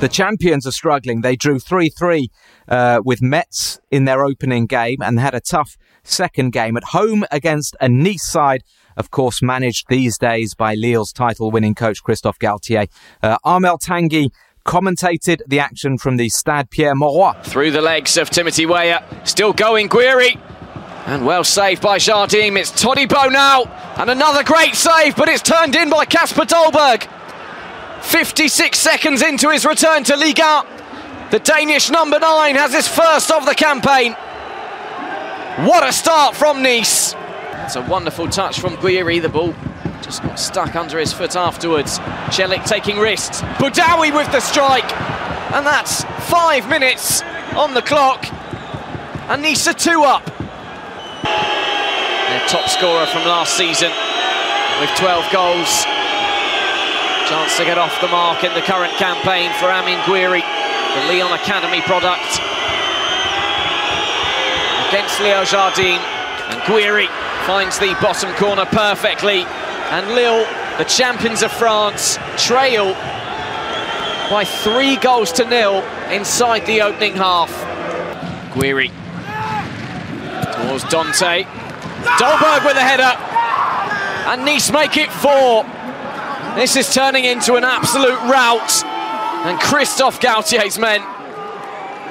The champions are struggling. They drew 3 3 uh, with Metz in their opening game and had a tough second game at home against a Nice side, of course, managed these days by Lille's title winning coach Christophe Galtier. Uh, Armel Tanguy commentated the action from the Stade Pierre Mauroy. Through the legs of Timothy Weah, still going Gouiri. And well saved by Jardim. It's Todibo now. And another great save, but it's turned in by Kasper Dolberg. 56 seconds into his return to Liga. The Danish number nine has his first of the campaign. What a start from Nice. It's a wonderful touch from Gouiri. The ball just got stuck under his foot afterwards. Celik taking risks. Boudaoui with the strike. And that's five minutes on the clock. And Nice are two up. Their top scorer from last season with 12 goals. Chance to get off the mark in the current campaign for Amine Gouiri, the Lyon Academy product. Against Leo Jardim, and Gouiri finds the bottom corner perfectly. And Lille, the champions of France, trail by three goals to nil inside the opening half. Gouiri towards Dante. Dolberg with a header. And Nice make it four. This is turning into an absolute rout. And Christophe Galtier's men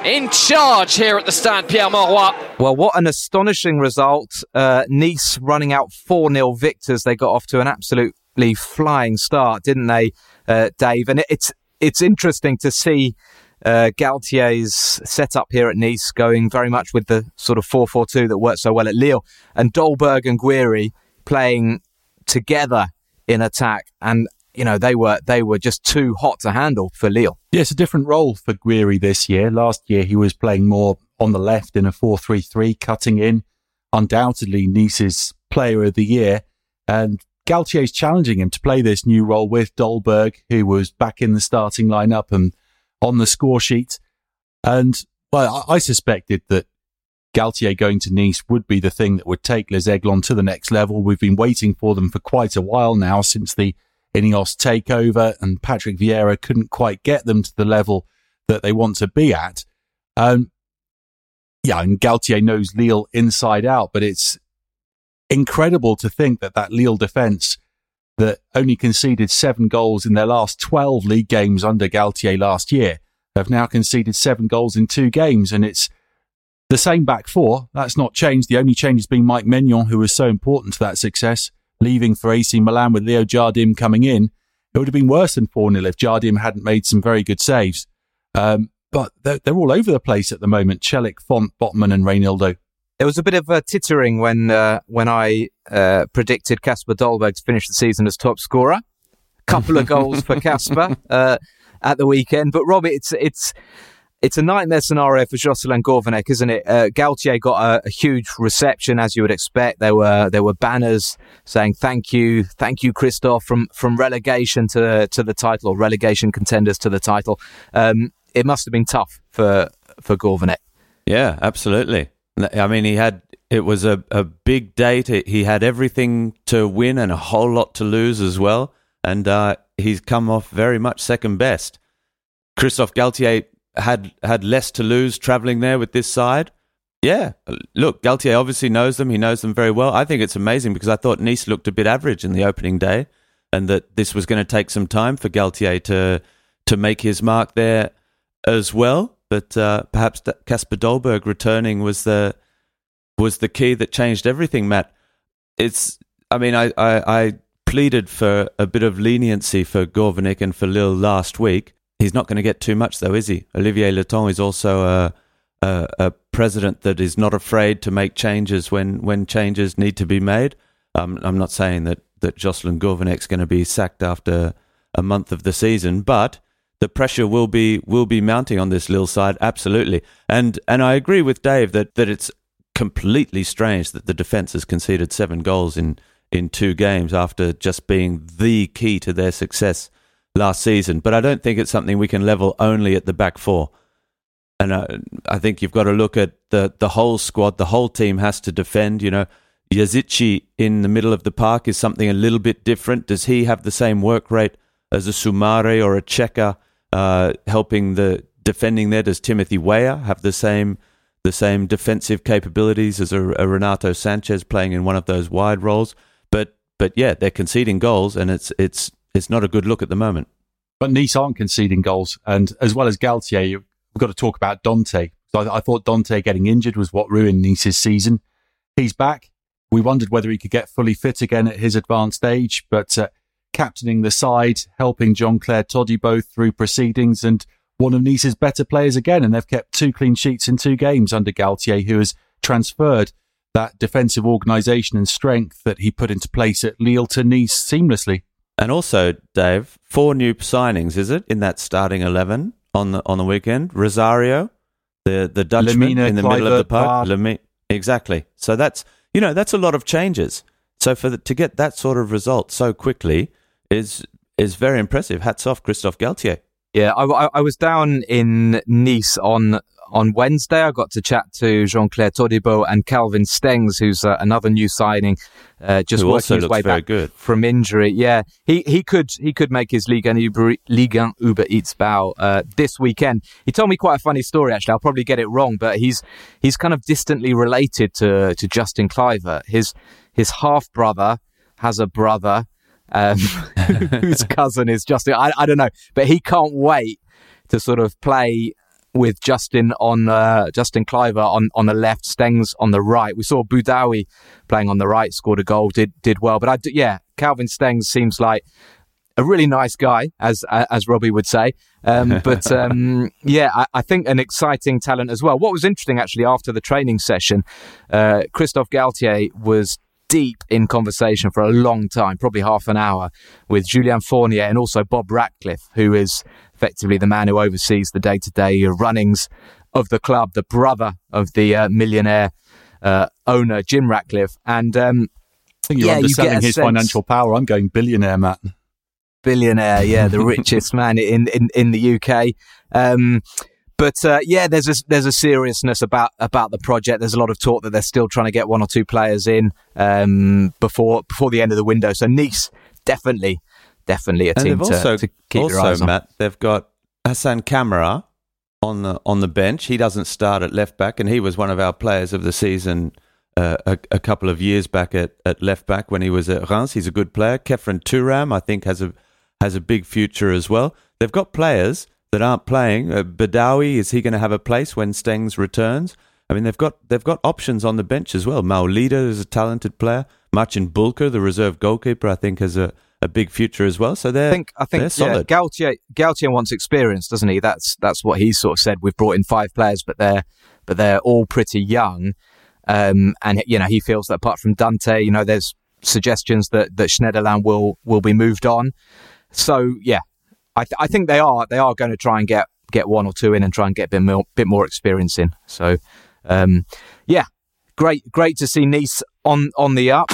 in charge here at the Stade Pierre Mauroy. Well, what an astonishing result. Uh, Nice running out 4 0 victors. They got off to an absolutely flying start, didn't they, uh, Dave? And it's, it's interesting to see uh, Galtier's setup here at Nice going very much with the sort of 4 4 2 that worked so well at Lille, and Dolberg and Gouiri playing together in attack. And you know they were they were just too hot to handle for Lille. Yeah, it's a different role for Gouiri this year. Last year he was playing more on the left in a 4-3-3, cutting in. Undoubtedly Nice's player of the year, and Galtier's challenging him to play this new role with Dolberg, who was back in the starting lineup and on the score sheet. And well, I, I suspected that Galtier going to Nice would be the thing that would take Les Aiglons to the next level. We've been waiting for them for quite a while now since the Ineos takeover, and Patrick Vieira couldn't quite get them to the level that they want to be at. Um, yeah, and Galtier knows Lille inside out, but it's incredible to think that that Lille defence that only conceded seven goals in their last 12 league games under Galtier last year have now conceded seven goals in two games, and it's the same back four. That's not changed. The only change has been Mike Maignan, who was so important to that success leaving for AC Milan with Leo Jardim coming in, it would have been worse than 4 0 if Jardim hadn't made some very good saves. Um, but they're, they're, all over the place at the moment Celik, Fonte, Botman, and Reinildo. There was a bit of a tittering when uh, when I uh, predicted Kasper Dolberg to finish the season as top scorer. A Couple of goals for Kasper uh, at the weekend, but Robbie, it's it's it's a nightmare scenario for Jocelyn Gourvennec, isn't it? Uh, Galtier got a, a, huge reception, as you would expect. There were there were banners saying "Thank you, thank you, Christophe," from from relegation to to the title, or relegation contenders to the title. Um, it must have been tough for for Gourvennec. Yeah, absolutely. I mean, he had it was a, a big date. He had everything to win and a whole lot to lose as well, and uh, he's come off very much second best. Christophe Galtier had had less to lose traveling there with this side. Yeah, look, Galtier obviously knows them. He knows them very well. I think it's amazing because I thought Nice looked a bit average in the opening day, and that this was going to take some time for Galtier to to make his mark there as well. But uh, perhaps Kasper Dolberg returning was the was the key that changed everything. Matt, it's. I mean, I, I, I pleaded for a bit of leniency for Gourvennec and for Lille last week He's not going to get too much, though, is he? Olivier Létang is also a, a, a president that is not afraid to make changes when, when changes need to be made. Um, I'm not saying that, that Jocelyn Gourvennec's going to be sacked after a month of the season, but the pressure will be will be mounting on this Lille side, absolutely. And and I agree with Dave that, that it's completely strange that the defence has conceded seven goals in, in two games after just being the key to their success last season, but I don't think it's something we can level only at the back four. And uh, I think you've got to look at the the whole squad. The whole team has to defend. You know, Yazici in the middle of the park is something a little bit different. Does he have the same work rate as a Soumaré or a Xeka uh, helping the defending there. Does Timothy Weah have the same the same defensive capabilities as a, a Renato Sanches playing in one of those wide roles? But but yeah, they're conceding goals, and it's it's it's not a good look at the moment. But Nice aren't conceding goals, and as well as Galtier, you've got to talk about Dante. So I, I thought Dante getting injured was what ruined Nice's season. He's back. We wondered whether he could get fully fit again at his advanced age, but uh, captaining the side, helping Jean-Clair both through proceedings, and one of Nice's better players again. And they've kept two clean sheets in two games under Galtier, who has transferred that defensive organisation and strength that he put into place at Lille to Nice seamlessly. And also, Dave, four new signings, is it, in that starting 11 on the on the weekend? Rosario, the, the Dutchman Lemina, in the middle of the park. Lemi- exactly. So that's, you know, that's a lot of changes. So for the, to get that sort of result so quickly is is very impressive. Hats off, Christophe Galtier. Yeah, I, I, I was down in Nice on on Wednesday. I got to chat to Jean Clair Todibo and Calvin Stengs, who's uh, another new signing, uh, just Who working also his looks way very back good. from injury. Yeah, he he could he could make his Ligue 1 Uber, Ligue 1 Uber Eats bow uh, this weekend. He told me quite a funny story. Actually, I'll probably get it wrong, but he's he's kind of distantly related to to Justin Kluivert. His his half brother has a brother. Um, whose cousin is Justin? I, I don't know, but he can't wait to sort of play with Justin on uh, Justin Kluivert on, on the left, Stengs on the right. We saw Boudaoui playing on the right, scored a goal, did did well. But I d- yeah, Calvin Stengs seems like a really nice guy, as as Robbie would say. Um, but um, yeah, I, I, think an exciting talent as well. What was interesting actually after the training session, uh, Christophe Galtier was deep in conversation for a long time, probably half an hour, with Julien Fournier and also Bob Ratcliffe, who is effectively the man who oversees the day to day runnings of the club, the brother of the uh, millionaire uh, owner, Jim Ratcliffe. And um, I think you're Yeah, underselling a his sense- financial power. I'm going billionaire, Matt. billionaire, yeah, the richest man in, in, in the UK. Um, but uh, yeah, there's a there's a seriousness about about the project. There's a lot of talk that they're still trying to get one or two players in um, before before the end of the window. So Nice definitely definitely a And team to, also, to keep your eyes also on. Matt, they've got Hassan Kamara on the on the bench. He doesn't start at left back, and he was one of our players of the season uh, a, a couple of years back at, at left back when he was at Reims. He's a good player. Khéphren Thuram, I think, has a has a big future as well. They've got players that aren't playing. Uh, Boudaoui is he going to have a place when Stengs returns? I mean, they've got they've got options on the bench as well. Maolida is a talented player. Marcin Bułka, the reserve goalkeeper, I think has a, a big future as well. So they're I think I think yeah, solid. Galtier Galtier wants experience, doesn't he? That's that's what he sort of said. We've brought in five players, but they're but they're all pretty young, um, and you know he feels that apart from Dante, you know, there's suggestions that that Schneiderlin will will be moved on. So yeah, I th- I think they are they are going to try and get get one or two in and try and get a bit more bit more experience in. So um, yeah, great great to see Nice on on the up.